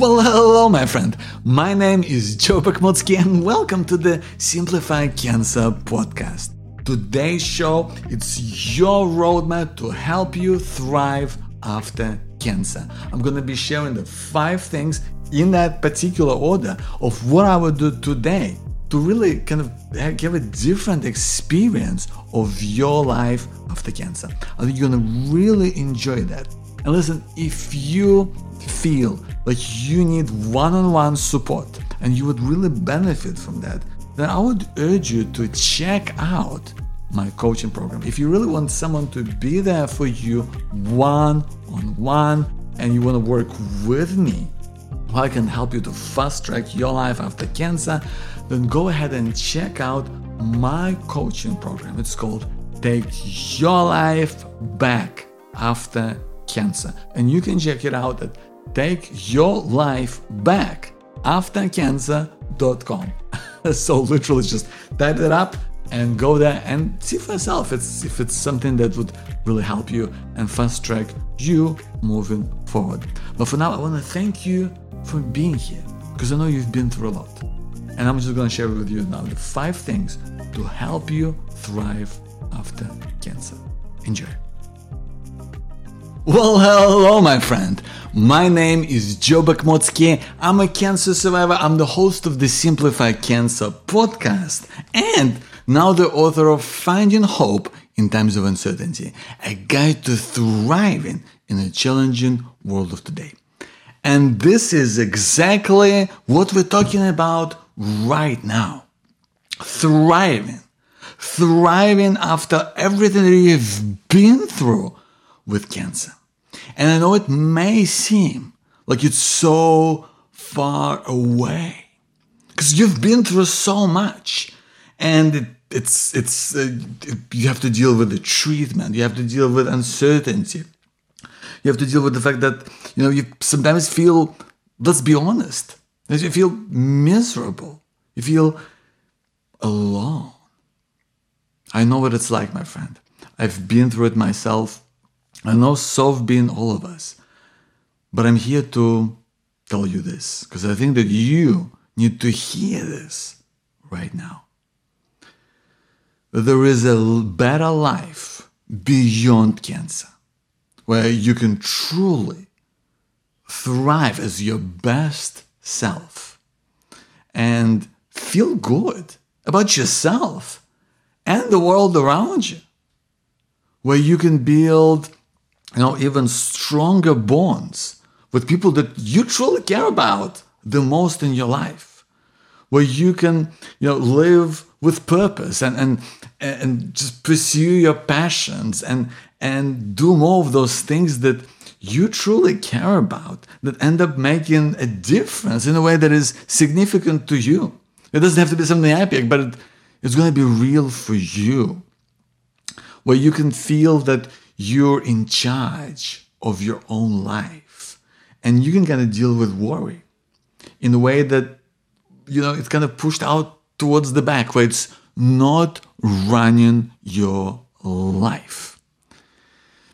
Well, hello, my friend. My name is Joe Bakhmutsky, and welcome to the Simplify Cancer podcast. Today's show it's your roadmap to help you thrive after cancer. I'm going to be sharing the five things in that particular order of what I would do today to really kind of give a different experience of your life after cancer. I think you're going to really enjoy that. And listen, if you feel like you need one on one support and you would really benefit from that, then I would urge you to check out my coaching program. If you really want someone to be there for you one on one and you want to work with me, how I can help you to fast track your life after cancer, then go ahead and check out my coaching program. It's called Take Your Life Back After Cancer. And you can check it out at Take Your Life Back After Cancer.com. so literally just type that up and go there and see for yourself it's, if it's something that would really help you and fast track you moving forward. But for now, I want to thank you for being here because I know you've been through a lot. And I'm just going to share with you now the five things to help you thrive after cancer. Enjoy. Well, hello, my friend. My name is Joe Bakhmutsky. I'm a cancer survivor. I'm the host of the Simplify Cancer podcast and now the author of Finding Hope in Times of Uncertainty, a guide to thriving in a challenging world of today. And this is exactly what we're talking about right now. Thriving. Thriving after everything that you've been through with cancer. And I know it may seem like it's so far away because you've been through so much and it, it's it's uh, you have to deal with the treatment you have to deal with uncertainty you have to deal with the fact that you know you sometimes feel let's be honest that you feel miserable you feel alone. I know what it's like my friend. I've been through it myself I know so have been all of us. But I'm here to tell you this because I think that you need to hear this right now. There is a better life beyond cancer where you can truly thrive as your best self and feel good about yourself and the world around you, where you can build you know, even stronger bonds with people that you truly care about the most in your life, where you can, you know, live with purpose and and and just pursue your passions and and do more of those things that you truly care about that end up making a difference in a way that is significant to you. It doesn't have to be something epic, but it, it's going to be real for you. Where you can feel that you're in charge of your own life. And you can kind of deal with worry in a way that you know it's kind of pushed out towards the back where it's not running your life.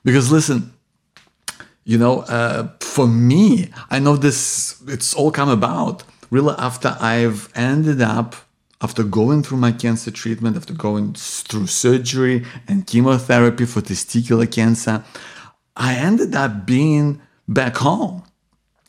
Because listen you know uh, for me i know this it's all come about really after i've ended up after going through my cancer treatment, after going through surgery and chemotherapy for testicular cancer, I ended up being back home.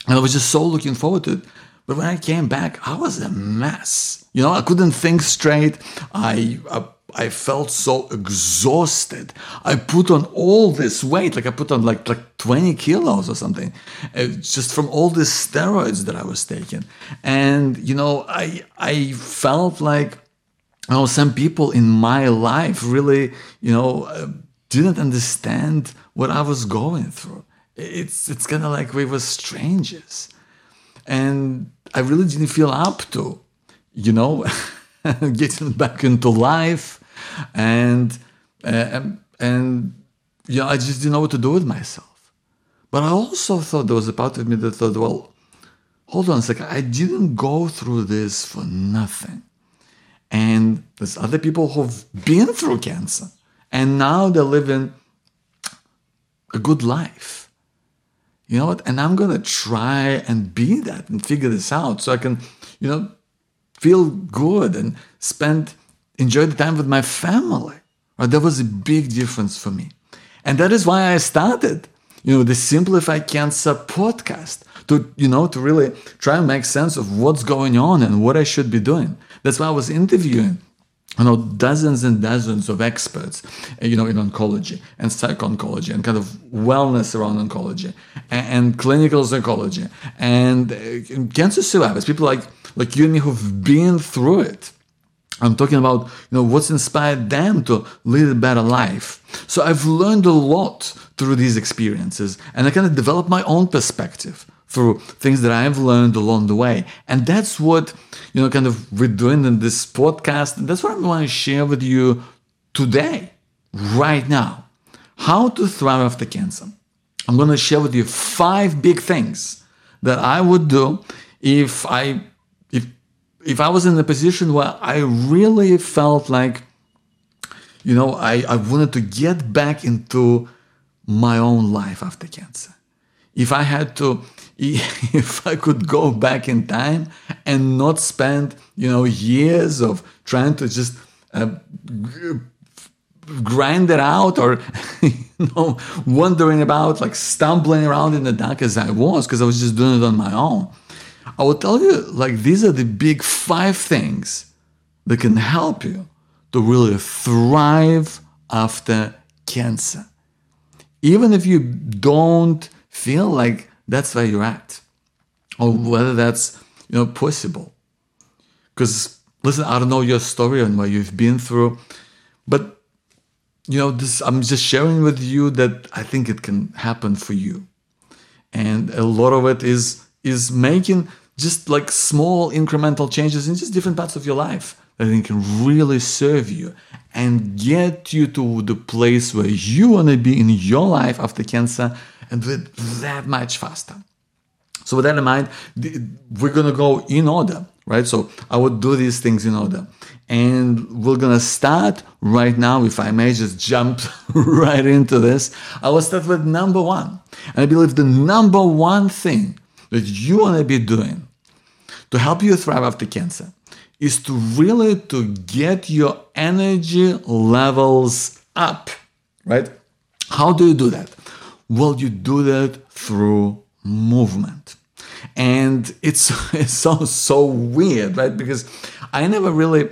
And I was just so looking forward to it. But when I came back, I was a mess. You know, I couldn't think straight. I, I I felt so exhausted. I put on all this weight, like I put on like like 20 kilos or something, uh, just from all the steroids that I was taking. And you know, I I felt like you know some people in my life really you know uh, didn't understand what I was going through. It's it's kind of like we were strangers, and I really didn't feel up to, you know. getting back into life and uh, and you know I just didn't know what to do with myself. But I also thought there was a part of me that thought, well, hold on a second, I didn't go through this for nothing. And there's other people who've been through cancer and now they're living a good life. you know what? And I'm gonna try and be that and figure this out so I can, you know, feel good and spend enjoy the time with my family. Right? That was a big difference for me. And that is why I started, you know, the Simplify Cancer podcast to, you know, to really try and make sense of what's going on and what I should be doing. That's why I was interviewing you know dozens and dozens of experts you know in oncology and psych-oncology and kind of wellness around oncology and, and clinical psychology and uh, cancer survivors people like like you and me who've been through it i'm talking about you know what's inspired them to lead a better life so i've learned a lot through these experiences and i kind of developed my own perspective through things that I've learned along the way. And that's what, you know, kind of we're doing in this podcast. And that's what I want to share with you today, right now. How to thrive after cancer. I'm going to share with you five big things that I would do if I if I was in a position where I really felt like you know I, I wanted to get back into my own life after cancer. If I had to if I could go back in time and not spend, you know, years of trying to just uh, grind it out or, you know, wondering about, like stumbling around in the dark as I was because I was just doing it on my own. I will tell you, like, these are the big five things that can help you to really thrive after cancer. Even if you don't feel like that's where you're at or whether that's you know possible because listen i don't know your story and what you've been through but you know this i'm just sharing with you that i think it can happen for you and a lot of it is is making just like small incremental changes in just different parts of your life that I think can really serve you and get you to the place where you want to be in your life after cancer and do it that much faster. So with that in mind, we're gonna go in order, right? So I would do these things in order. And we're gonna start right now, if I may just jump right into this. I will start with number one. And I believe the number one thing that you wanna be doing to help you thrive after cancer is to really to get your energy levels up, right? How do you do that? Well, you do that through movement. And it's, it sounds so weird, right? Because I never really,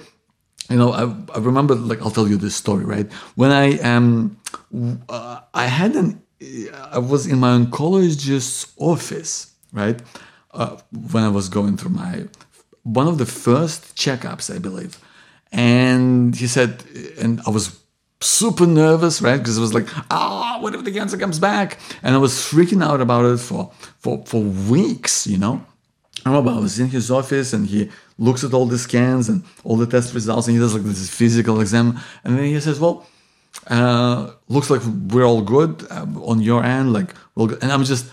you know, I, I remember, like, I'll tell you this story, right? When I, um, uh, I had an, I was in my oncologist's office, right? Uh, when I was going through my, one of the first checkups, I believe. And he said, and I was super nervous, right? Because it was like, ah, what if the cancer comes back? And I was freaking out about it for for for weeks, you know. I remember I was in his office and he looks at all the scans and all the test results and he does like this physical exam and then he says, well, uh, looks like we're all good uh, on your end, like well, and I'm just.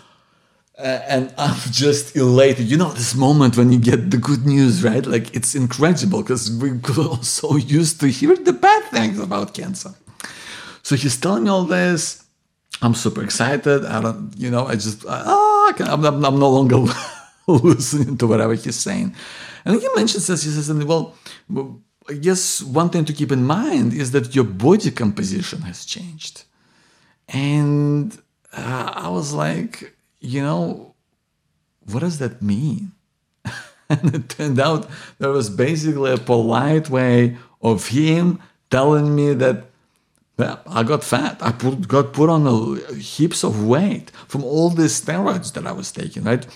Uh, and I'm just elated. You know, this moment when you get the good news, right? Like it's incredible because we're so used to hearing the bad things about cancer. So he's telling me all this. I'm super excited. I don't, you know, I just, ah, I'm, I'm, I'm no longer listening to whatever he's saying. And he mentions this. He says, well, I guess one thing to keep in mind is that your body composition has changed. And uh, I was like, you know, what does that mean? and it turned out there was basically a polite way of him telling me that I got fat. I put, got put on a, heaps of weight from all these steroids that I was taking, right?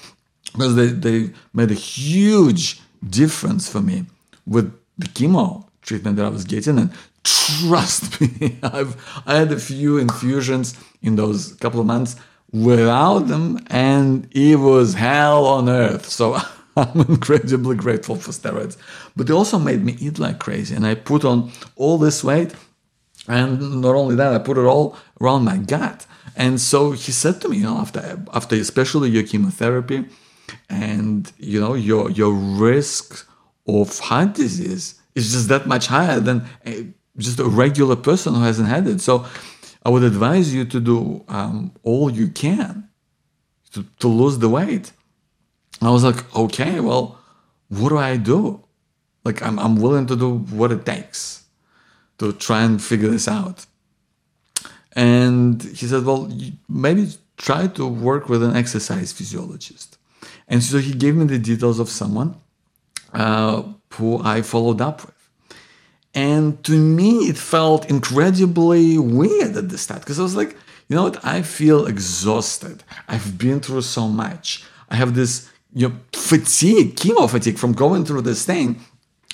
Because they, they made a huge difference for me with the chemo treatment that I was getting. And trust me, I've I had a few infusions in those couple of months without them, and it was hell on earth. So I'm incredibly grateful for steroids. But they also made me eat like crazy, and I put on all this weight and not only that, I put it all around my gut. And so he said to me, you know, after after especially your chemotherapy and you know your your risk of heart disease is just that much higher than a, just a regular person who hasn't had it. So I would advise you to do um, all you can to, to lose the weight. I was like, okay, well, what do I do? Like, I'm, I'm willing to do what it takes to try and figure this out. And he said, well, maybe try to work with an exercise physiologist. And so he gave me the details of someone uh, who I followed up with. And to me, it felt incredibly weird at the start because I was like, you know what? I feel exhausted. I've been through so much. I have this you know, fatigue, chemo fatigue from going through this thing.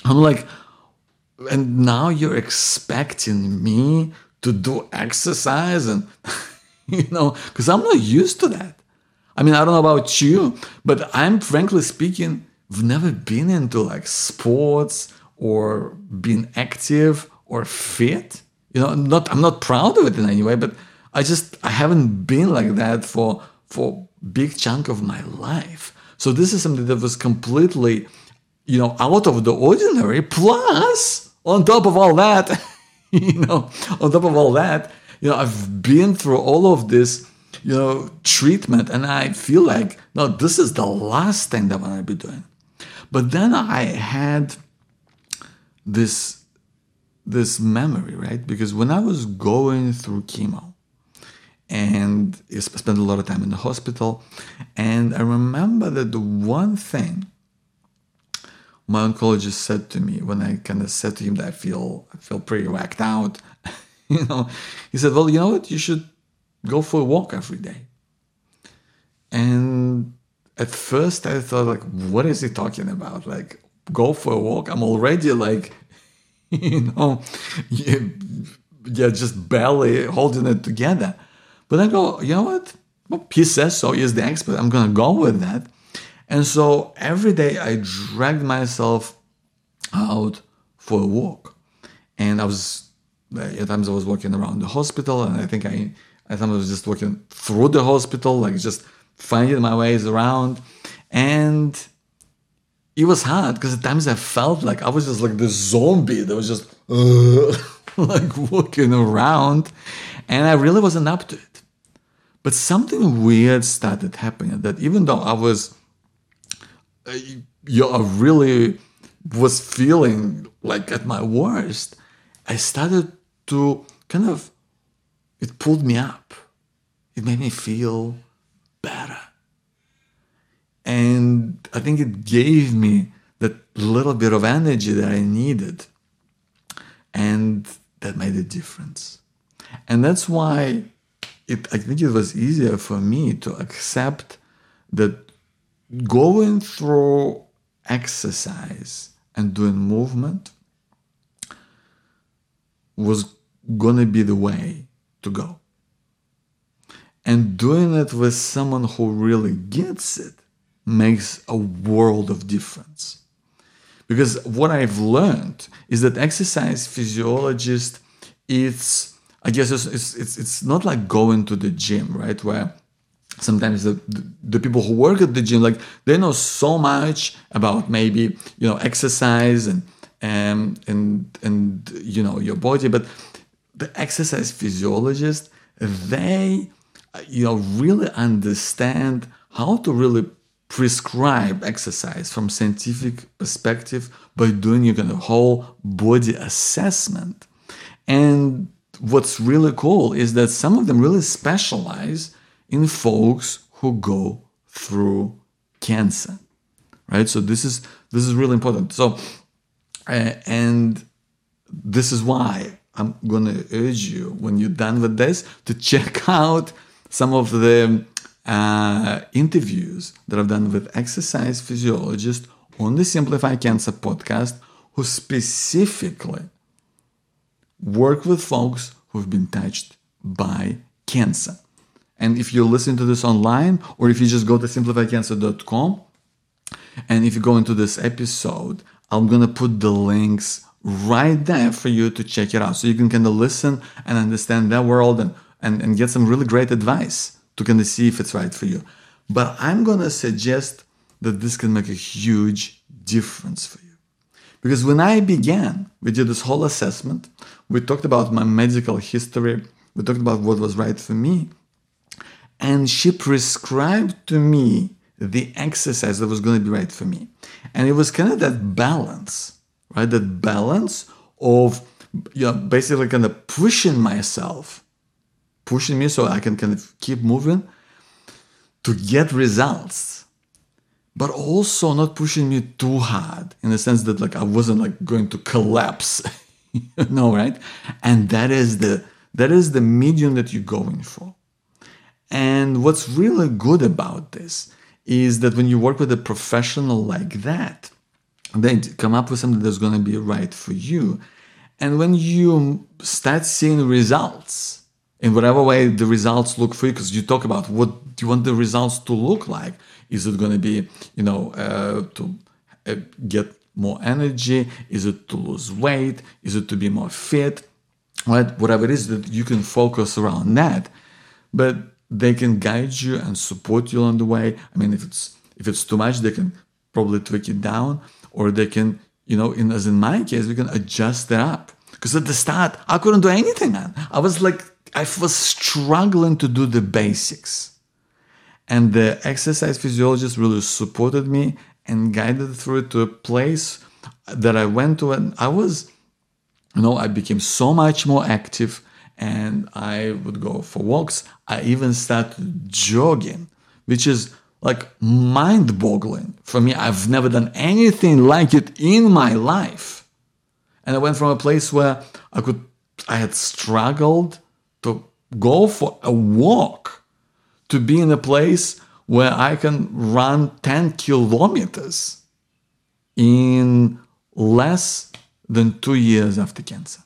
I'm like, and now you're expecting me to do exercise and, you know, because I'm not used to that. I mean, I don't know about you, but I'm frankly speaking, I've never been into like sports or being active or fit. You know, I'm not I'm not proud of it in any way, but I just I haven't been like that for for big chunk of my life. So this is something that was completely, you know, out of the ordinary. Plus, on top of all that, you know, on top of all that, you know, I've been through all of this, you know, treatment, and I feel like no, this is the last thing that I'm gonna be doing. But then I had this this memory, right? Because when I was going through chemo and I spent a lot of time in the hospital, and I remember that the one thing my oncologist said to me when I kind of said to him that I feel I feel pretty whacked out, you know, he said, "Well, you know what? You should go for a walk every day." And at first, I thought, like, what is he talking about? Like, go for a walk. I'm already like, you know, yeah, just barely holding it together. But I go, you know what? Well, he says so. He's the expert. I'm gonna go with that. And so every day I dragged myself out for a walk, and I was at times I was walking around the hospital, and I think I at times I was just walking through the hospital, like just finding my ways around, and it was hard because at times I felt like I was just like the zombie that was just uh, like walking around, and I really wasn't up to it. But something weird started happening that even though I was, uh, you know, I really was feeling like at my worst, I started to kind of, it pulled me up. It made me feel better. And I think it gave me that little bit of energy that I needed. And that made a difference. And that's why it, I think it was easier for me to accept that going through exercise and doing movement was going to be the way to go. And doing it with someone who really gets it makes a world of difference. Because what I've learned is that exercise physiologist, it's I guess it's it's it's not like going to the gym, right? Where sometimes the, the people who work at the gym like they know so much about maybe you know exercise and and and and you know your body but the exercise physiologist they you know really understand how to really prescribe exercise from scientific perspective by doing a kind of whole body assessment. And what's really cool is that some of them really specialize in folks who go through cancer right? So this is this is really important. So uh, and this is why i'm going to urge you when you're done with this to check out some of the uh, interviews that I've done with exercise physiologists on the Simplify Cancer podcast who specifically work with folks who've been touched by cancer. And if you're listening to this online, or if you just go to simplifycancer.com, and if you go into this episode, I'm gonna put the links right there for you to check it out. So you can kind of listen and understand that world and, and, and get some really great advice to kind of see if it's right for you. But I'm gonna suggest that this can make a huge difference for you. Because when I began, we did this whole assessment, we talked about my medical history, we talked about what was right for me. and she prescribed to me the exercise that was going to be right for me. And it was kind of that balance, right? That balance of, you know, basically kind of pushing myself, pushing me so I can kind of keep moving to get results, but also not pushing me too hard in the sense that like I wasn't like going to collapse, you know, right? And that is the that is the medium that you're going for. And what's really good about this is that when you work with a professional like that, they come up with something that's going to be right for you. And when you start seeing results in whatever way the results look for you, because you talk about what do you want the results to look like? Is it going to be, you know, uh, to uh, get more energy? Is it to lose weight? Is it to be more fit? Right? Whatever it is that you can focus around that. But they can guide you and support you along the way. I mean, if it's if it's too much, they can probably tweak it down, or they can, you know, in as in my case, we can adjust it up. Because at the start, I couldn't do anything, man. I was like, I was struggling to do the basics. And the exercise physiologist really supported me and guided through to a place that I went to, and I was, you know, I became so much more active and I would go for walks. I even started jogging, which is like mind boggling for me. I've never done anything like it in my life. And I went from a place where I could, I had struggled to go for a walk to be in a place where I can run 10 kilometers in less than two years after cancer.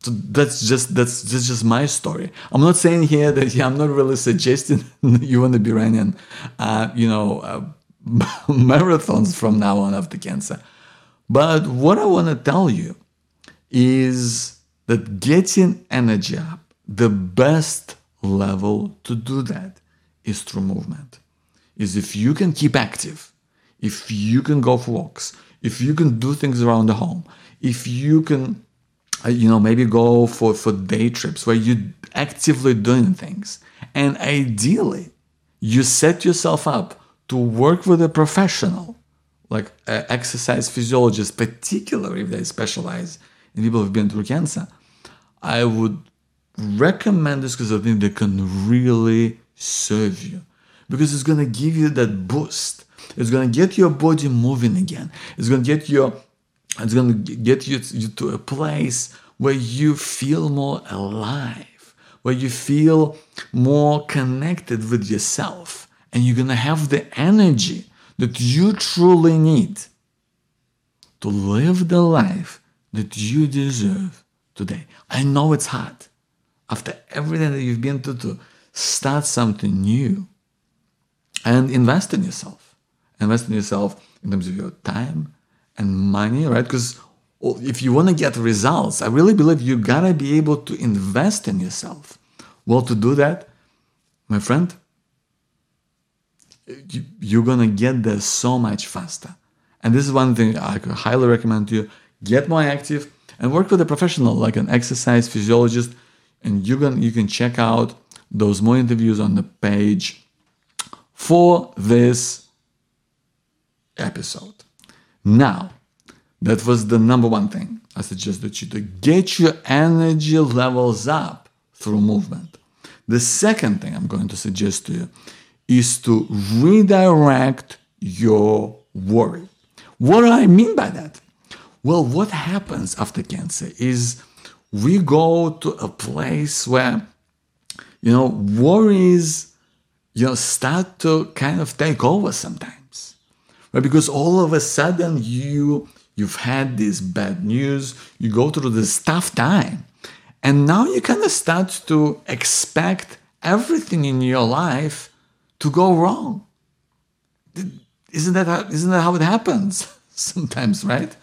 So that's just that's, that's just my story. I'm not saying here that yeah, I'm not really suggesting you want to be running, uh, you know, uh, marathons from now on after cancer. But what I want to tell you is that getting energy up, the best level to do that is through movement. Is if you can keep active, if you can go for walks, if you can do things around the home, if you can uh, you know maybe go for for day trips where you're actively doing things and ideally you set yourself up to work with a professional like an exercise physiologist particularly if they specialize in people who've been through cancer i would recommend this because i think they can really serve you. Because it's going to give you that boost. It's going to get your body moving again. It's going to get your it's going to get you to a place where you feel more alive, where you feel more connected with yourself, and you're going to have the energy that you truly need to live the life that you deserve today. I know it's hard. After everything that you've been through, to start something new and invest in yourself. Invest in yourself in terms of your time, and money, right? Because if you want to get results, I really believe you gotta be able to invest in yourself. Well, to do that, my friend, you're gonna get there so much faster. And this is one thing I could highly recommend to you. Get more active and work with a professional like an exercise physiologist. And you can you can check out those more interviews on the page for this episode. Now, that was the number one thing I suggest suggested you to get your energy levels up through movement. The second thing I'm going to suggest to you is to redirect your worry. What do I mean by that? Well, what happens after cancer is we go to a place where, you know, worries, you know, start to kind of take over sometimes right? Because all of a sudden you you've had this bad news, you go through this tough time, and now you kind of start to expect everything in your life to go wrong. Isn't that how, isn't that how it happens sometimes, right?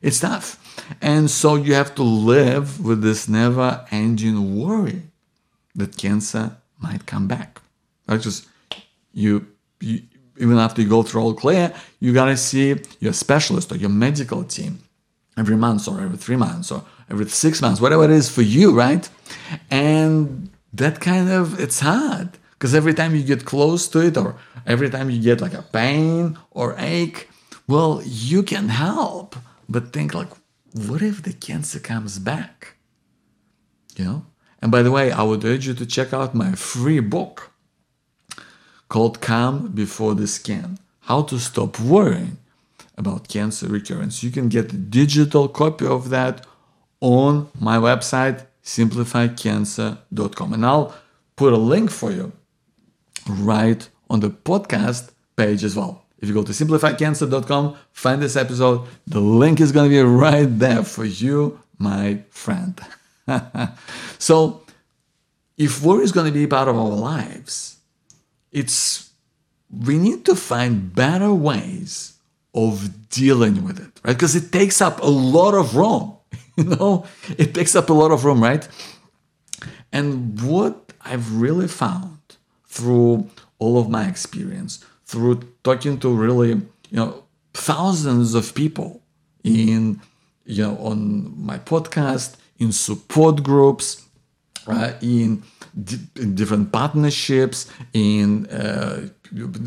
It's tough. And so you have to live with this never ending worry that cancer might come back. Right? Just you, you even after you go through all clear, you gotta see your specialist or your medical team every month or every three months or every six months, whatever it is for you, right? And that kind of it's hard Because every time you get close to it, or every time you get like a pain or ache, well, you can help, but think like, what if the cancer comes back? You know? And by the way, I would urge you to check out my free book called Calm Before the Scan How to Stop Worrying About Cancer Recurrence. You can get a digital copy of that on my website, simplifycancer.com. And I'll put a link for you right on the podcast page as well. If you go to simplifycancer.com, find this episode, the link is going to be right there for you, my friend. so, if worry is going to be part of our lives, it's we need to find better ways of dealing with it, right? Because it takes up a lot of room. You know, it takes up a lot of room, right? And what I've really found through all of my experience, through talking to really, you know, thousands of people in, you know, on my podcast, in support groups, uh, in, in, different partnerships, in uh,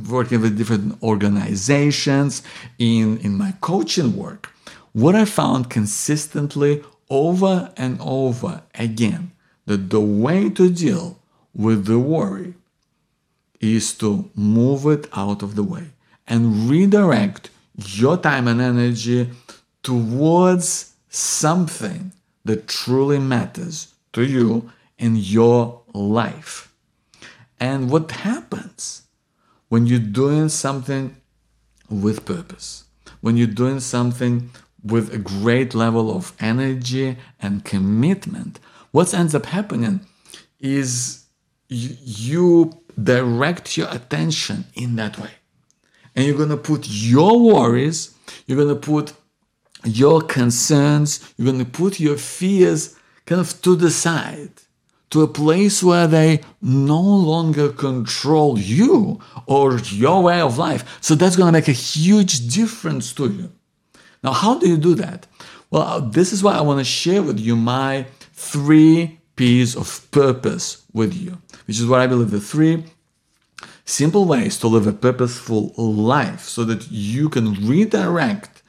working with different organizations, in, in my coaching work. What I found consistently over and over again that the way to deal with the worry is to move it out of the way and redirect your time and energy towards something that truly matters to you in your life. And what happens when you're doing something with purpose, when you're doing something with a great level of energy and commitment, what ends up happening is you, direct your attention in that way. And you're going to put your worries, you're going to put your concerns, you're going to put your fears kind of to the side, to a place where they no longer control you or your way of life. So that's going to make a huge difference to you. Now, how do you do that? Well, this is why I want to share with you my three P's of purpose with you, which is what I believe the three simple ways to live a purposeful life so that you can redirect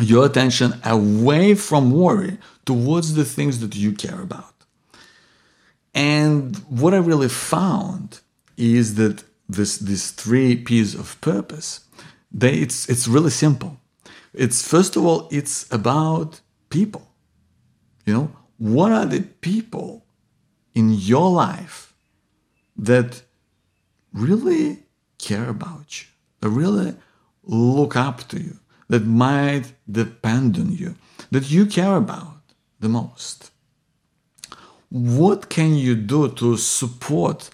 your attention away from worry towards the things that you care about. And what I really found is that this these three P's of purpose, they it's it's really simple. It's first of all, it's about people. You know, what are the people in your life that really care about you, that really look up to you, that might depend on you, that you care about the most? What can you do to support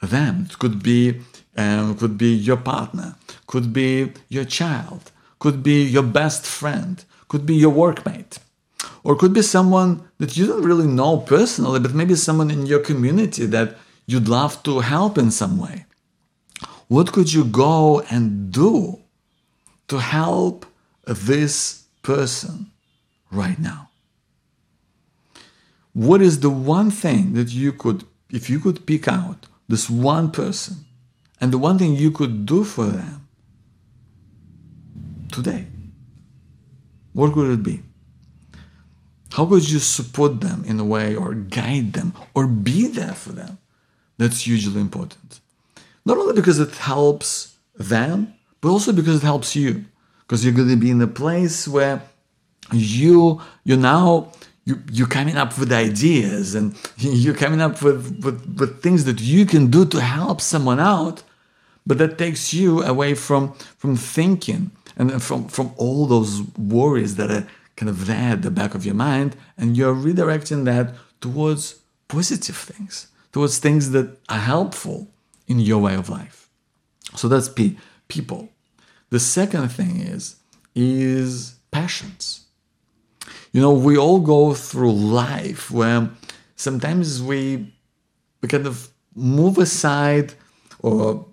them? It could be um, could be your partner, could be your child, could be your best friend, could be your workmate, or could be someone that you don't really know personally, but maybe someone in your community that you'd love to help in some way. What could you go and do to help this person right now? What is the one thing that you could, if you could pick out this one person and the one thing you could do for them today? What could it be? How could you support them in a way or guide them or be there for them? That's hugely important. Not only because it helps them, but also because it helps you. Because you're going to be in a place where you you now you you're coming up with ideas and you're coming up with, with, with things that you can do to help someone out, but that takes you away from from thinking and from from all those worries that are kind of there at the back of your mind, and you're redirecting that towards positive things, towards things that are helpful in your way of life. So that's P, people. The second thing is is passions. You know, we all go through life where sometimes we we kind of move aside or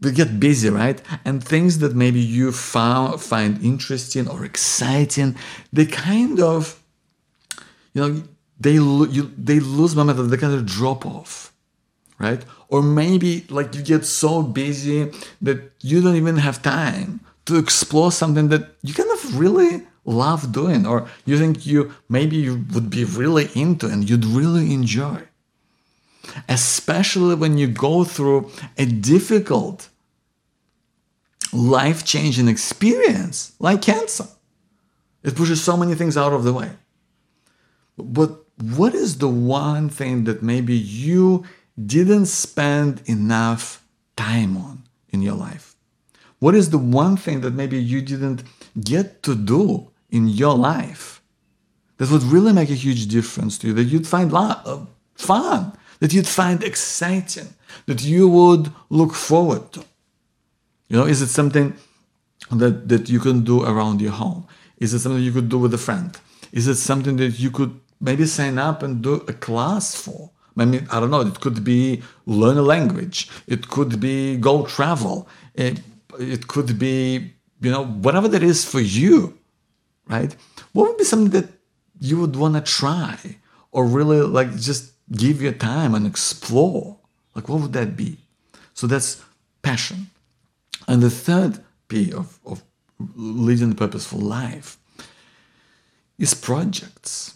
we get busy, right? And things that maybe you found, find interesting or exciting, they kind of, you know, they you, they lose momentum. They kind of drop off, right? Or maybe like you get so busy that you don't even have time to explore something that you kind of really love doing or you think you maybe you would be really into and you'd really enjoy. Especially when you go through a difficult life changing experience like cancer. It pushes so many things out of the way. But what is the one thing that maybe you didn't spend enough time on in your life? What is the one thing that maybe you didn't get to do in your life that would really make a huge difference to you, that you'd find uh, fun, that you'd find exciting, that you would look forward to? You know, is it something that, that you can do around your home? Is it something you could do with a friend? Is it something that you could maybe sign up and do a class for? I mean, I don't know. It could be learn a language. It could be go travel. It, it could be, you know, whatever that is for you, right? What would be something that you would want to try or really like just give your time and explore? Like, what would that be? So that's passion. And the third P of, of leading a purposeful life is projects.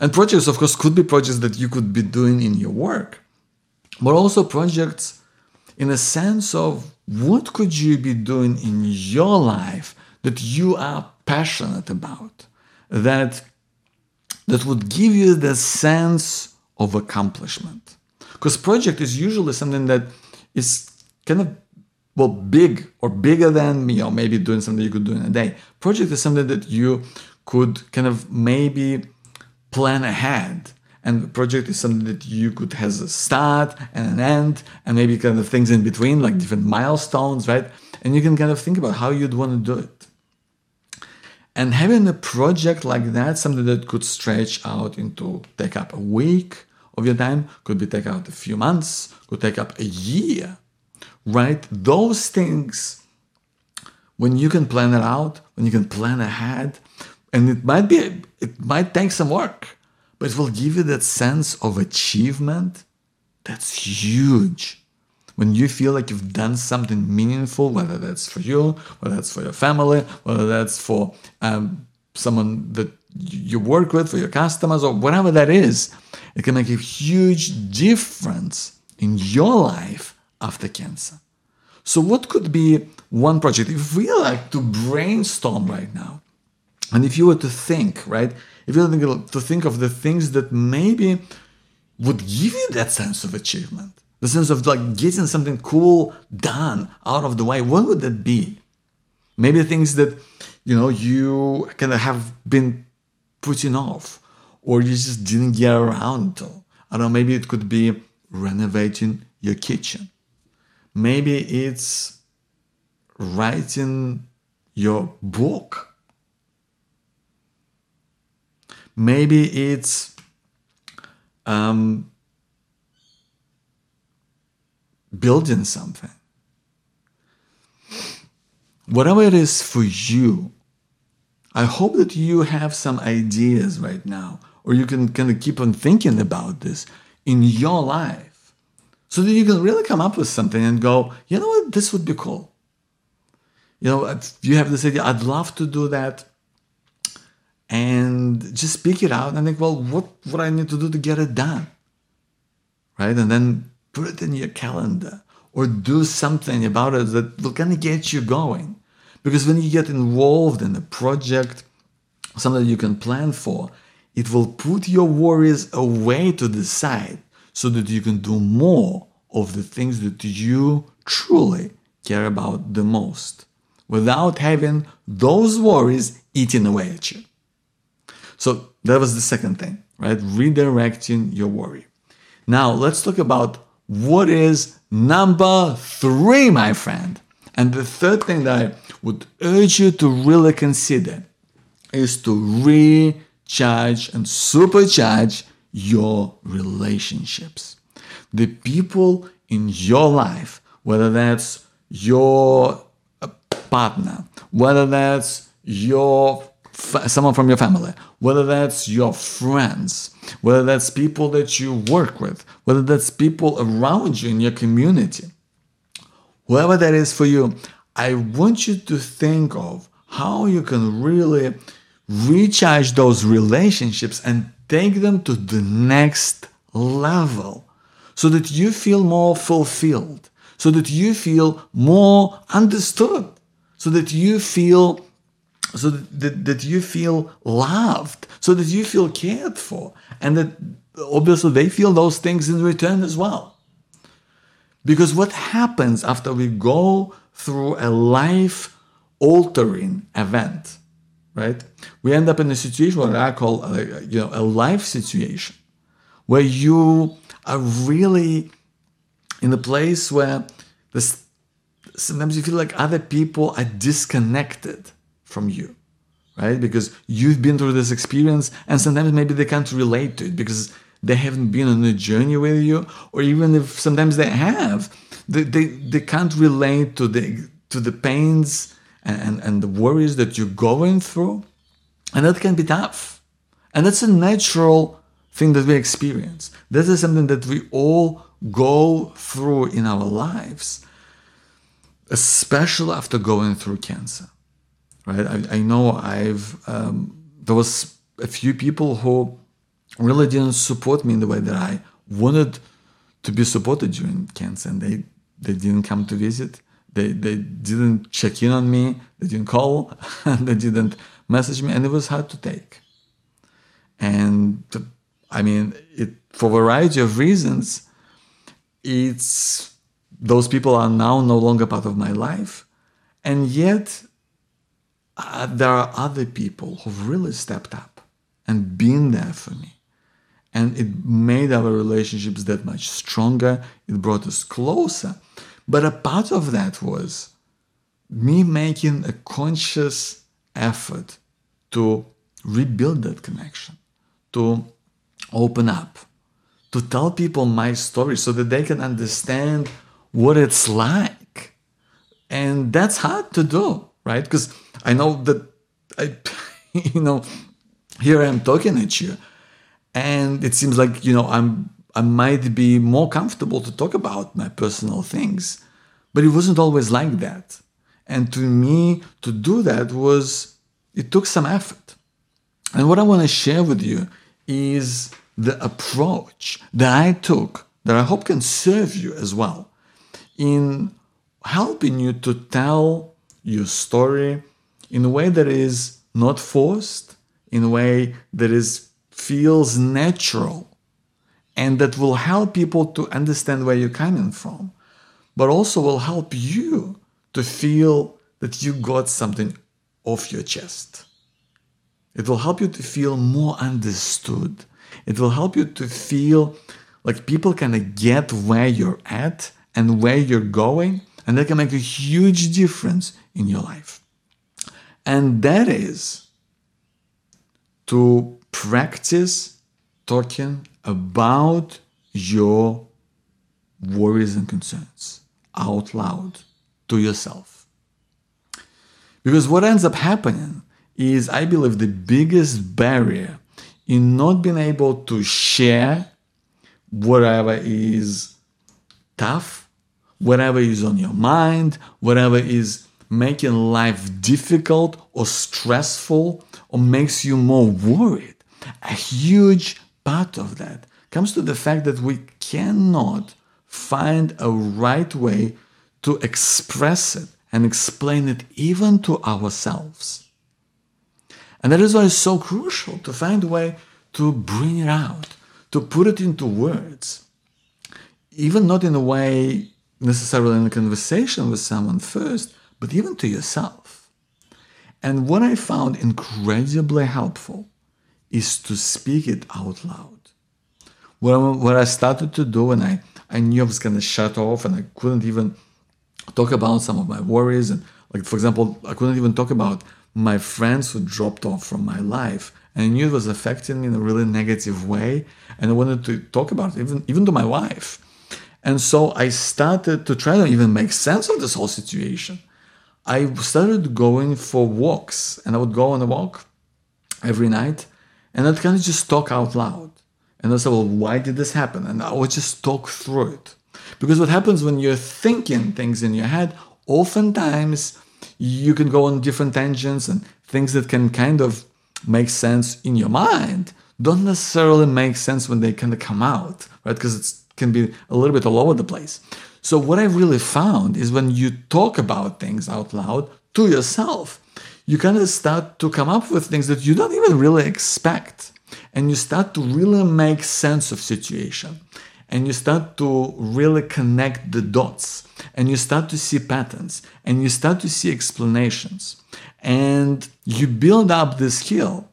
And projects, of course, could be projects that you could be doing in your work, but also projects in a sense of what could you be doing in your life that you are passionate about, that that would give you the sense of accomplishment. Because project is usually something that is kind of well big or bigger than you know maybe doing something you could do in a day. Project is something that you could kind of maybe plan ahead. And project is something that you could has a start and an end and maybe kind of things in between like different milestones right? And you can kind of think about how you'd want to do it and having a project like that something that could stretch out into take up a week of your time could be take out a few months could take up a year right? Those things, when you can plan it out, when you can plan ahead, and it might be, it might take some work, but it will give you that sense of achievement that's huge. When you feel like you've done something meaningful, whether that's for you, whether that's for your family, whether that's for um, someone that you work with, for your customers, or whatever that is, it can make a huge difference in your life after cancer. So, what could be one project? If we like to brainstorm right now, and if you were to think, right, if you were to think of the things that maybe would give you that sense of achievement, the sense of like getting something cool done out of the way, what would that be? Maybe things that you know you kind of have been putting off, or you just didn't get around to. I don't know. Maybe it could be renovating your kitchen Maybe it's writing your book. Maybe it's um, building something. Whatever it is for you, I hope that you have some ideas right now, or you can kind of keep on thinking about this in your life so that you can really come up with something and go, you know what, this would be cool. You know, you have this idea, I'd love to do that. And just speak it out and think, well, what what I need to do to get it done? Right? And then put it in your calendar or do something about it that will kind of get you going. Because when you get involved in a project, something you can plan for, it will put your worries away to the side so that you can do more of the things that you truly care about the most without having those worries eating away at you. So that was the second thing, right? Redirecting your worry. Now let's talk about what is number three, my friend. And the third thing that I would urge you to really consider is to recharge and supercharge your relationships. The people in your life, whether that's your partner, whether that's your f- someone from your family, whether that's your friends, whether that's people that you work with, whether that's people around you in your community, whoever that is for you, I want you to think of how you can really recharge those relationships and take them to the next level so that you feel more fulfilled, so that you feel more understood, so that you feel so that, that, you feel loved, so that you feel cared for, and that obviously they feel those things in return as well. Because what happens after we go through a life altering event, right? We end up in a situation what I call a, you know a life situation where you are really in a place where this, sometimes you feel like other people are disconnected from you, right? Because you've been through this experience and sometimes maybe they can't relate to it because they haven't been on a journey with you, or even if sometimes they have, they, they, they can't relate to the to the pains and, and, and the worries that you're going through. And that can be tough. And that's a natural thing that we experience. This is something that we all go through in our lives, especially after going through cancer. Right? I, I know I've um, there was a few people who really didn't support me in the way that I wanted to be supported during cancer, and they they didn't come to visit. They they didn't check in on me. They didn't call. they didn't message me, and it was hard to take. And I mean, it for a variety of reasons, it's those people are now no longer part of my life, and yet uh, there are other people who've really stepped up and been there for me. And it made our relationships that much stronger. It brought us closer. But a part of that was me making a conscious effort to rebuild that connection, to open up, to tell people my story so that they can understand what it's like. And that's hard to do, right? Because I know that I, you know, here I am talking at you, and it seems like you know I'm I might be more comfortable to talk about my personal things, but it wasn't always like that. And to me, to do that was it took some effort. And what I want to share with you is the approach that I took that I hope can serve you as well in helping you to tell your story in a way that is not forced, in a way that is feels natural and that will help people to understand where you're coming from, but also will help you to feel that you got something off your chest. It will help you to feel more understood. It will help you to feel like people can get where you're at and where you're going, and that can make a huge difference in your life. And that is to practice talking about your worries and concerns out loud to yourself. Because what ends up happening is, I believe, the biggest barrier in not being able to share whatever is tough, whatever is on your mind, whatever is making life difficult or stressful or makes you more worried. A huge part of that comes to the fact that we cannot find a right way to express it and explain it even to ourselves. And that is why it's so crucial to find a way to bring it out, to put it into words, even not in a way necessarily in a conversation with someone first, but even to yourself. And what I found incredibly helpful is to speak it out loud. What I, what I started to do, and I, I knew I was going to shut off and I couldn't even talk about some of my worries. And, like, for example, I couldn't even talk about my friends who dropped off from my life. And I knew it was affecting me in a really negative way. And I wanted to talk about it, even, even to my wife. And so I started to try to even make sense of this whole situation. I started going for walks, and I would go on a walk every night, and I'd kind of just talk out loud. And I said, well, why did this happen? And I would just talk through it. Because what happens when you're thinking things in your head, oftentimes you can go on different tangents and things that can kind of make sense in your mind don't necessarily make sense when they kind of come out, right? Because it can be a little bit all over the place. So what I've really found is when you talk about things out loud to yourself, you kind of start to come up with things that you don't even really expect. And you start to really make sense of situation. And you start to really connect the dots. And you start to see patterns. And you start to see explanations. And you build up the skill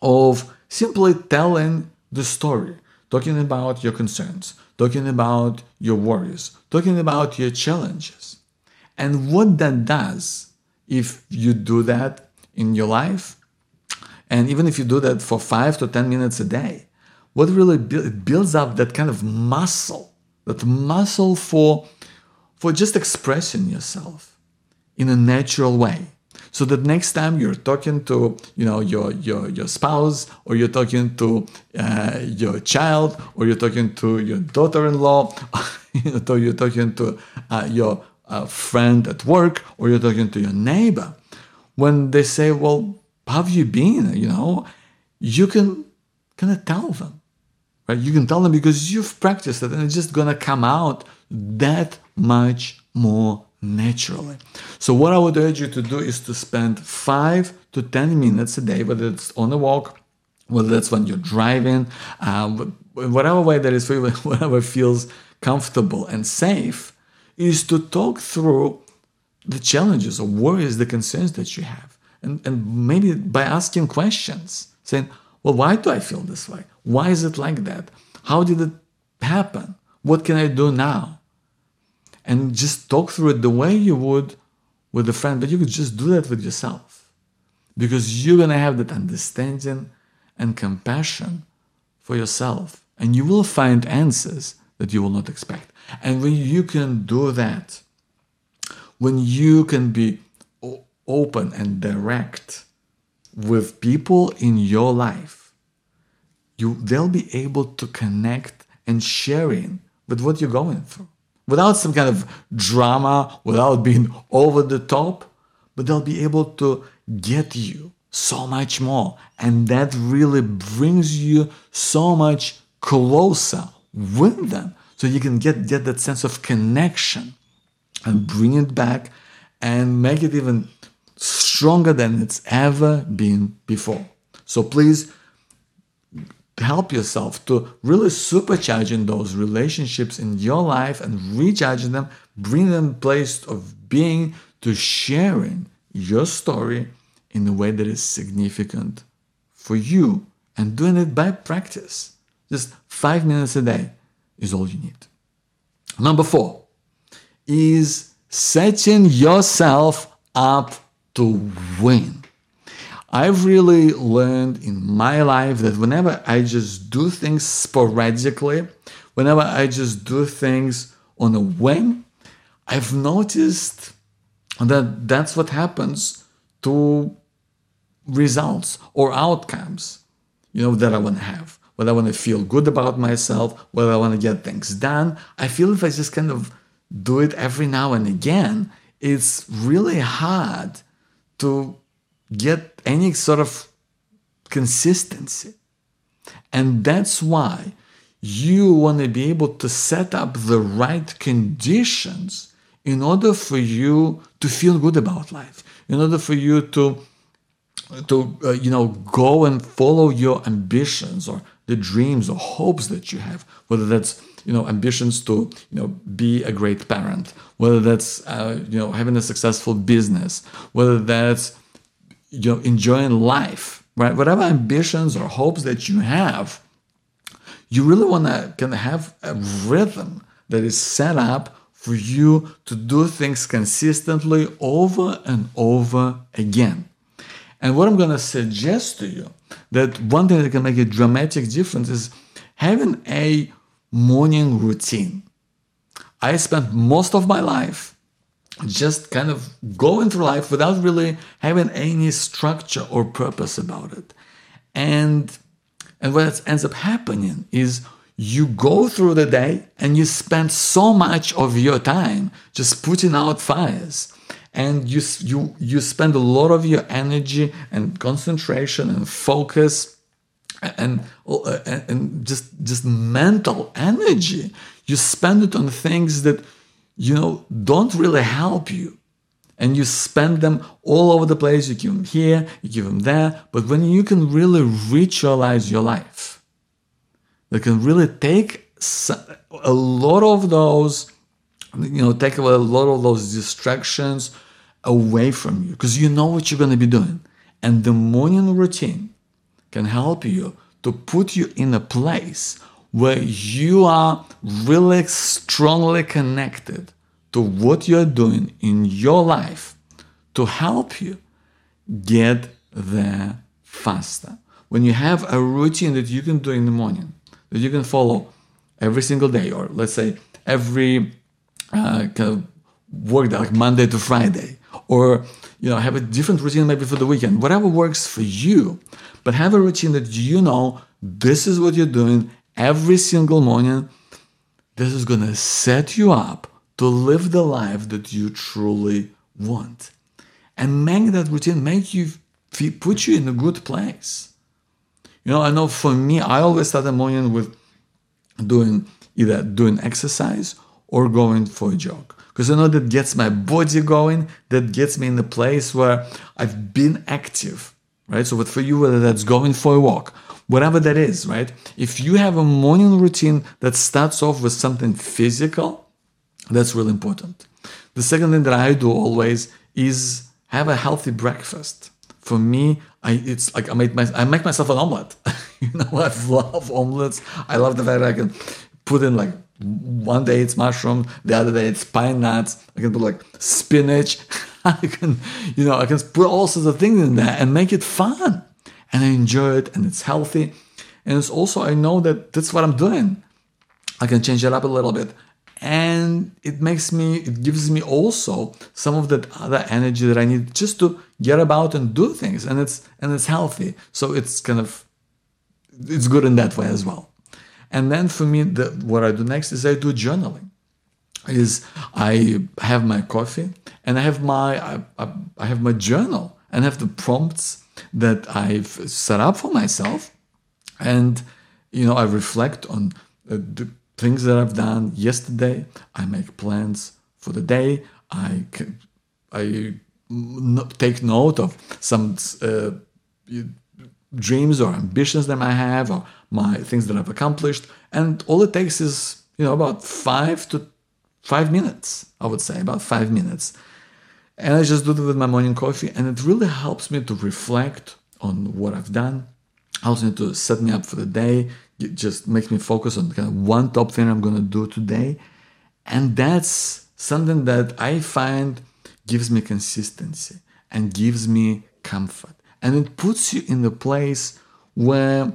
of simply telling the story, talking about your concerns, talking about your worries, talking about your challenges. And what that does, if you do that in your life, and even if you do that for five to 10 minutes a day, what really builds up that kind of muscle, that muscle for, for just expressing yourself in a natural way so that next time you're talking to you know your your your spouse or you're talking to uh, your child or you're talking to your daughter-in-law or you're talking to uh, your uh, friend at work or you're talking to your neighbor when they say well how have you been? You know you can kind of tell them right? You can tell them because you've practiced it and it's just gonna come out that much more naturally. So, what I would urge you to do is to spend five to 10 minutes a day, whether it's on a walk, whether that's when you're driving, uh, whatever way that is for you, whatever feels comfortable and safe, is to talk through the challenges or worries, the concerns that you have. And, and maybe by asking questions, saying, well, why do I feel this way? Why is it like that? How did it happen? What can I do now? And just talk through it the way you would with a friend, but you could just do that with yourself because you're going to have that understanding and compassion for yourself, and you will find answers that you will not expect. And when you can do that, when you can be open and direct with people in your life, you they'll be able to connect and sharing with what you're going through without some kind of drama, without being over the top, but they'll be able to get you so much more. And that really brings you so much closer with them. So you can get, get that sense of connection and bring it back and make it even stronger than it's ever been before. So please help yourself to really supercharging those relationships in your life and recharging them, bring them place of being to sharing your story in a way that is significant for you and doing it by practice. Just five minutes a day is all you need. Number four is setting yourself up to win. I've really learned in my life that whenever I just do things sporadically, whenever I just do things on a whim, I've noticed that that's what happens to results or outcomes, you know, that I want to have. Whether I want to feel good about myself, whether I want to get things done. I feel if I just kind of do it every now and again, it's really hard to get any sort of consistency. And that's why you want to be able to set up the right conditions in order for you to feel good about life, in order for you to to uh, you know go and follow your ambitions or the dreams or hopes that you have whether that's you know ambitions to you know be a great parent whether that's uh, you know having a successful business whether that's you know, enjoying life, right? Whatever ambitions or hopes that you have, you really want to kind of have a rhythm that is set up for you to do things consistently over and over again. And what I'm going to suggest to you that one thing that can make a dramatic difference is having a morning routine. I spent most of my life just kind of going through life without really having any structure or purpose about it. And and what ends up happening is you go through the day and you spend so much of your time just putting out fires and you you you spend a lot of your energy and concentration and focus and oh, and just just mental energy you spend it on things that you know don't really help you. And you spend them all over the place. You give them here you give them there. But when you can really ritualize your life that can really take a lot of those you know take away a lot of those distractions away from you. Because you know what you're going to be doing. And the morning routine can help you to put you in a place where you are really strongly connected to what you're doing in your life to help you get there faster. When you have a routine that you can do in the morning, that you can follow every single day, or let's say every uh, kind of work day, like Monday to Friday, or you know have a different routine maybe for the weekend, whatever works for you, but have a routine that you know this is what you're doing every single morning. This is gonna set you up to live the life that you truly want, and make that routine make you put you in a good place. You know, I know for me, I always start the morning with doing either doing exercise or going for a jog because I know that gets my body going, that gets me in the place where I've been active, right? So, but for you, whether that's going for a walk, whatever that is, right? If you have a morning routine that starts off with something physical, that's really important. The second thing that I do always is have a healthy breakfast. For me, I it's like I make my I make myself an omelet. you know, I love omelets. I love the fact that I can put in like one day it's mushroom, the other day it's pine nuts. I can put like spinach. I can, you know, I can put all sorts of things in there and make it fun. And I enjoy it and it's healthy. And it's also, I know that that's what I'm doing. I can change it up a little bit. And it makes me, it gives me also some of that other energy that I need just to get about and do things. And it's, and it's healthy. So it's kind of, it's good in that way as well. And then for me, the, what I do next is I do journaling. Is I have my coffee and I have my I, I, I have my journal and have the prompts that I've set up for myself, and you know I reflect on the things that I've done yesterday. I make plans for the day. I I take note of some uh, dreams or ambitions that I have or my things that I've accomplished. And all it takes is, you know, about five to five minutes, I would say, about five minutes. And I just do it with my morning coffee, and it really helps me to reflect on what I've done, helps me to set me up for the day, it just makes me focus on kind of one top thing I'm going to do today. And that's something that I find gives me consistency and gives me comfort and it puts you in the place where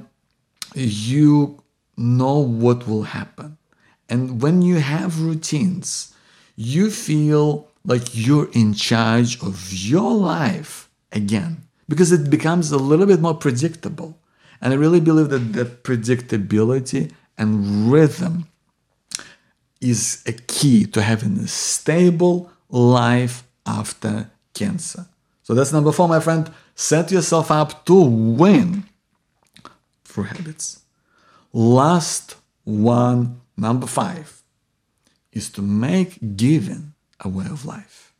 you know what will happen. And when you have routines, you feel like you're in charge of your life again because it becomes a little bit more predictable. And I really believe that that predictability and rhythm is a key to having a stable life after cancer. So that's number four, my friend. Set yourself up to win through habits. Last one, number five, is to make giving a way of life.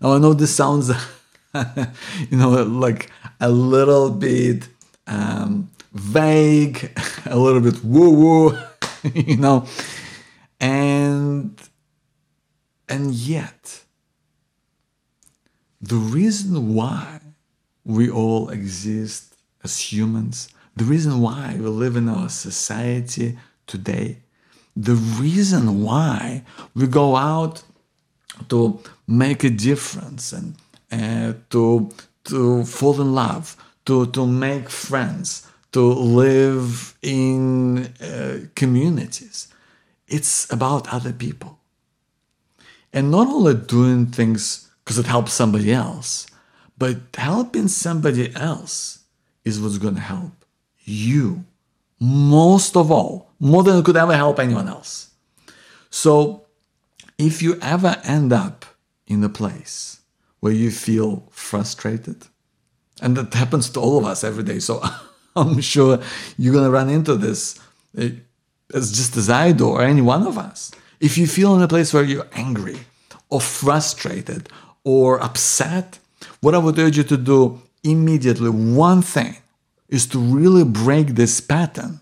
Now, I know this sounds, you know, like a little bit um, vague, a little bit woo woo, you know, and and yet the reason why we all exist as humans, the reason why we live in our society today, the reason why we go out to make a difference and uh, to to fall in love, to to make friends, to live in uh, communities. It's about other people, and not only doing things because it helps somebody else. But helping somebody else is what's going to help you most of all, more than it could ever help anyone else. So, if you ever end up in a place where you feel frustrated, and that happens to all of us every day, so I'm sure you're gonna run into this eh, as just as I do, or any one of us. If you feel in a place where you're angry, or frustrated, or upset, what I would urge you to do immediately, one thing is to really break this pattern.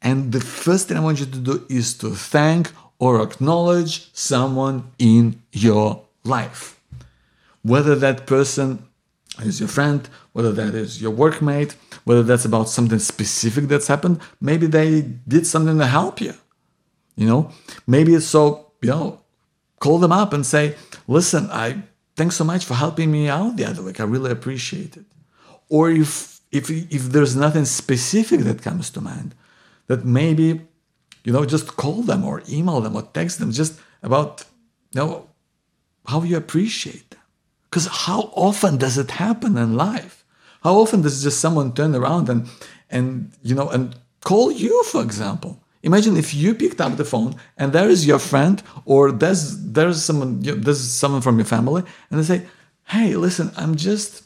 And the first thing I want you to do is to thank or acknowledge someone in your life. Whether that person is your friend, whether that is your workmate, whether that's about something specific that's happened, maybe they did something to help you. You know, maybe it's so, you know, call them up and say, listen, I thanks so much for helping me out the other week. I really appreciate it. Or if if if there's nothing specific that comes to mind, that maybe you know just call them or email them or text them just about you know how you appreciate them. Because how often does it happen in life? How often does just someone turn around and and you know and call you, for example? Imagine if you picked up the phone and there is your friend or there's there's someone you know, there's someone from your family and they say, "Hey, listen, I'm just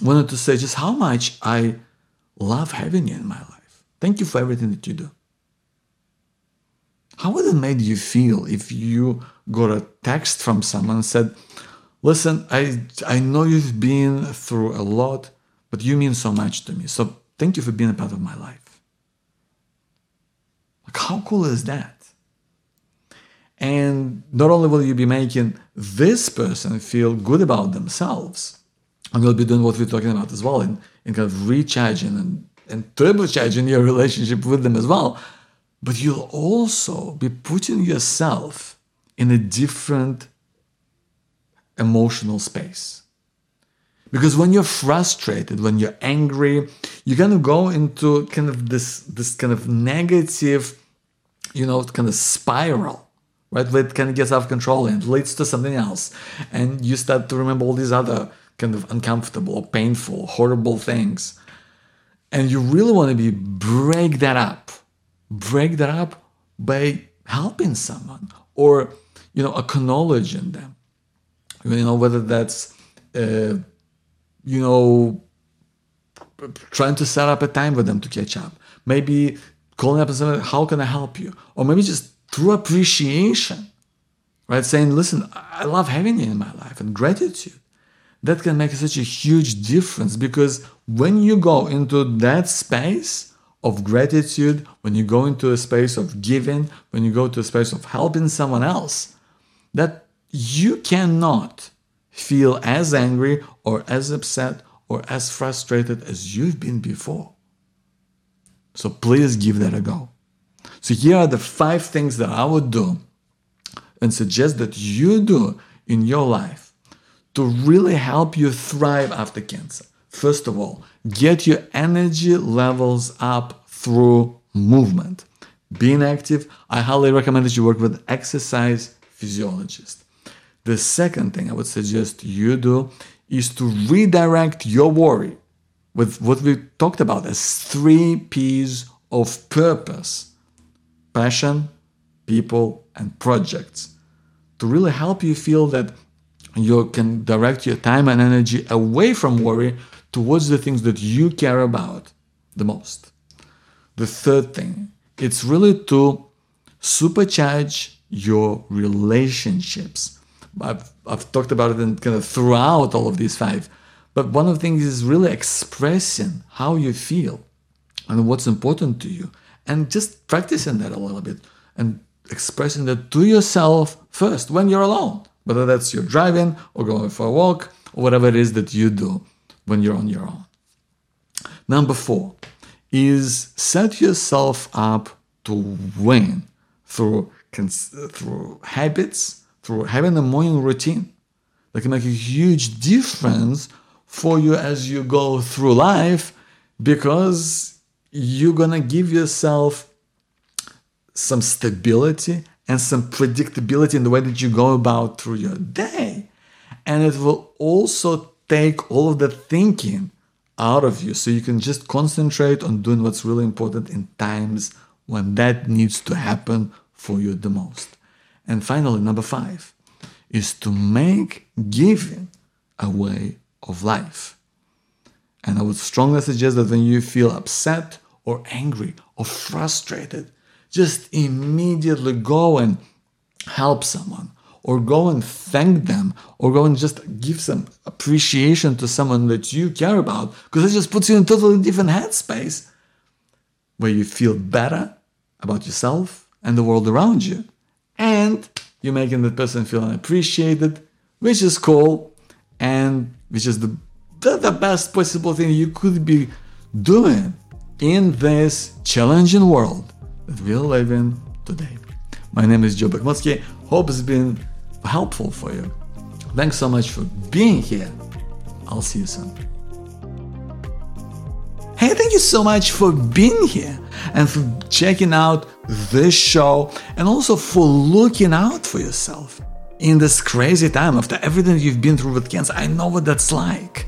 wanted to say just how much I love having you in my life. Thank you for everything that you do. How would it make you feel if you got a text from someone and said, Listen, I, I know you've been through a lot, but you mean so much to me. So thank you for being a part of my life. Like, how cool is that? And not only will you be making this person feel good about themselves, and we'll be doing what we're talking about as well in, in kind of recharging and, and turbocharging your relationship with them as well. But you'll also be putting yourself in a different emotional space. Because when you're frustrated, when you're angry, you're gonna go into kind of this this kind of negative, you know, kind of spiral, right? Where it kind of gets out of control and leads to something else. And you start to remember all these other kind of uncomfortable, painful, horrible things. And you really want to be break that up. Break that up by helping someone or you know acknowledging them. You know whether that's uh, you know trying to set up a time with them to catch up. Maybe calling up and saying, "How can I help you?" Or maybe just through appreciation, right? Saying, "Listen, I love having you in my life," and gratitude that can make such a huge difference because when you go into that space of gratitude, when you go into a space of giving, when you go to a space of helping someone else, that you cannot feel as angry or as upset or as frustrated as you've been before. So please give that a go. So here are the five things that I would do and suggest that you do in your life to really help you thrive after cancer. First of all, get your energy levels up through movement. Being active, I highly recommend that you work with exercise physiologist. The second thing I would suggest you do is to redirect your worry with what we talked about as three P's of purpose passion, people, and projects to really help you feel that you can direct your time and energy away from worry towards the things that you care about the most. The third thing, it's really to supercharge your relationships. I've, I've talked about it in kind of throughout all of these five, but one of the things is really expressing how you feel and what's important to you and just practicing that a little bit and expressing that to yourself first when you're alone whether that's you're driving or going for a walk or whatever it is that you do when you're on your own. Number four is set yourself up to win through, through habits, through having a morning routine that can make a huge difference for you as you go through life because you're gonna give yourself some stability and some predictability in the way that you go about through your day. And it will also take all of the thinking out of you so you can just concentrate on doing what's really important in times when that needs to happen for you the most. And finally, number five is to make giving a way of life. And I would strongly suggest that when you feel upset or angry or frustrated, just immediately go and help someone or go and thank them or go and just give some appreciation to someone that you care about because it just puts you in a totally different headspace where you feel better about yourself and the world around you and you're making that person feel appreciated which is cool and which is the, the, the best possible thing you could be doing in this challenging world that we are living today. My name is Joe Bakhmutsky. Hope it's been helpful for you. Thanks so much for being here. I'll see you soon. Hey, thank you so much for being here and for checking out this show and also for looking out for yourself in this crazy time after everything you've been through with cancer. I know what that's like.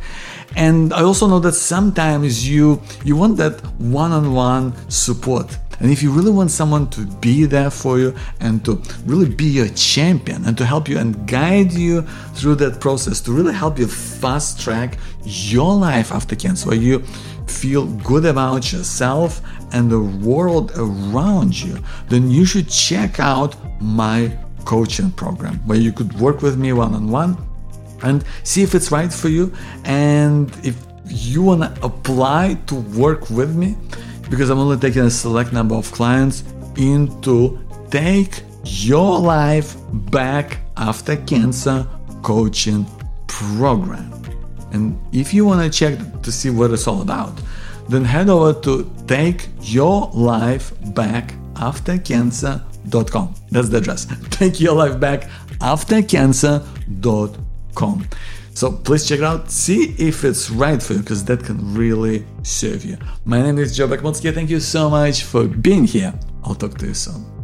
And I also know that sometimes you you want that one-on-one support and if you really want someone to be there for you and to really be your champion and to help you and guide you through that process, to really help you fast track your life after cancer, where you feel good about yourself and the world around you, then you should check out my coaching program where you could work with me one on one and see if it's right for you. And if you want to apply to work with me, because I'm only taking a select number of clients into Take Your Life Back After Cancer coaching program. And if you want to check to see what it's all about, then head over to takeyourlifebackaftercancer.com. That's the address. Takeyourlifebackaftercancer.com. So please check it out, see if it's right for you, because that can really serve you. My name is Joe Bakhmutsky. Thank you so much for being here. I'll talk to you soon.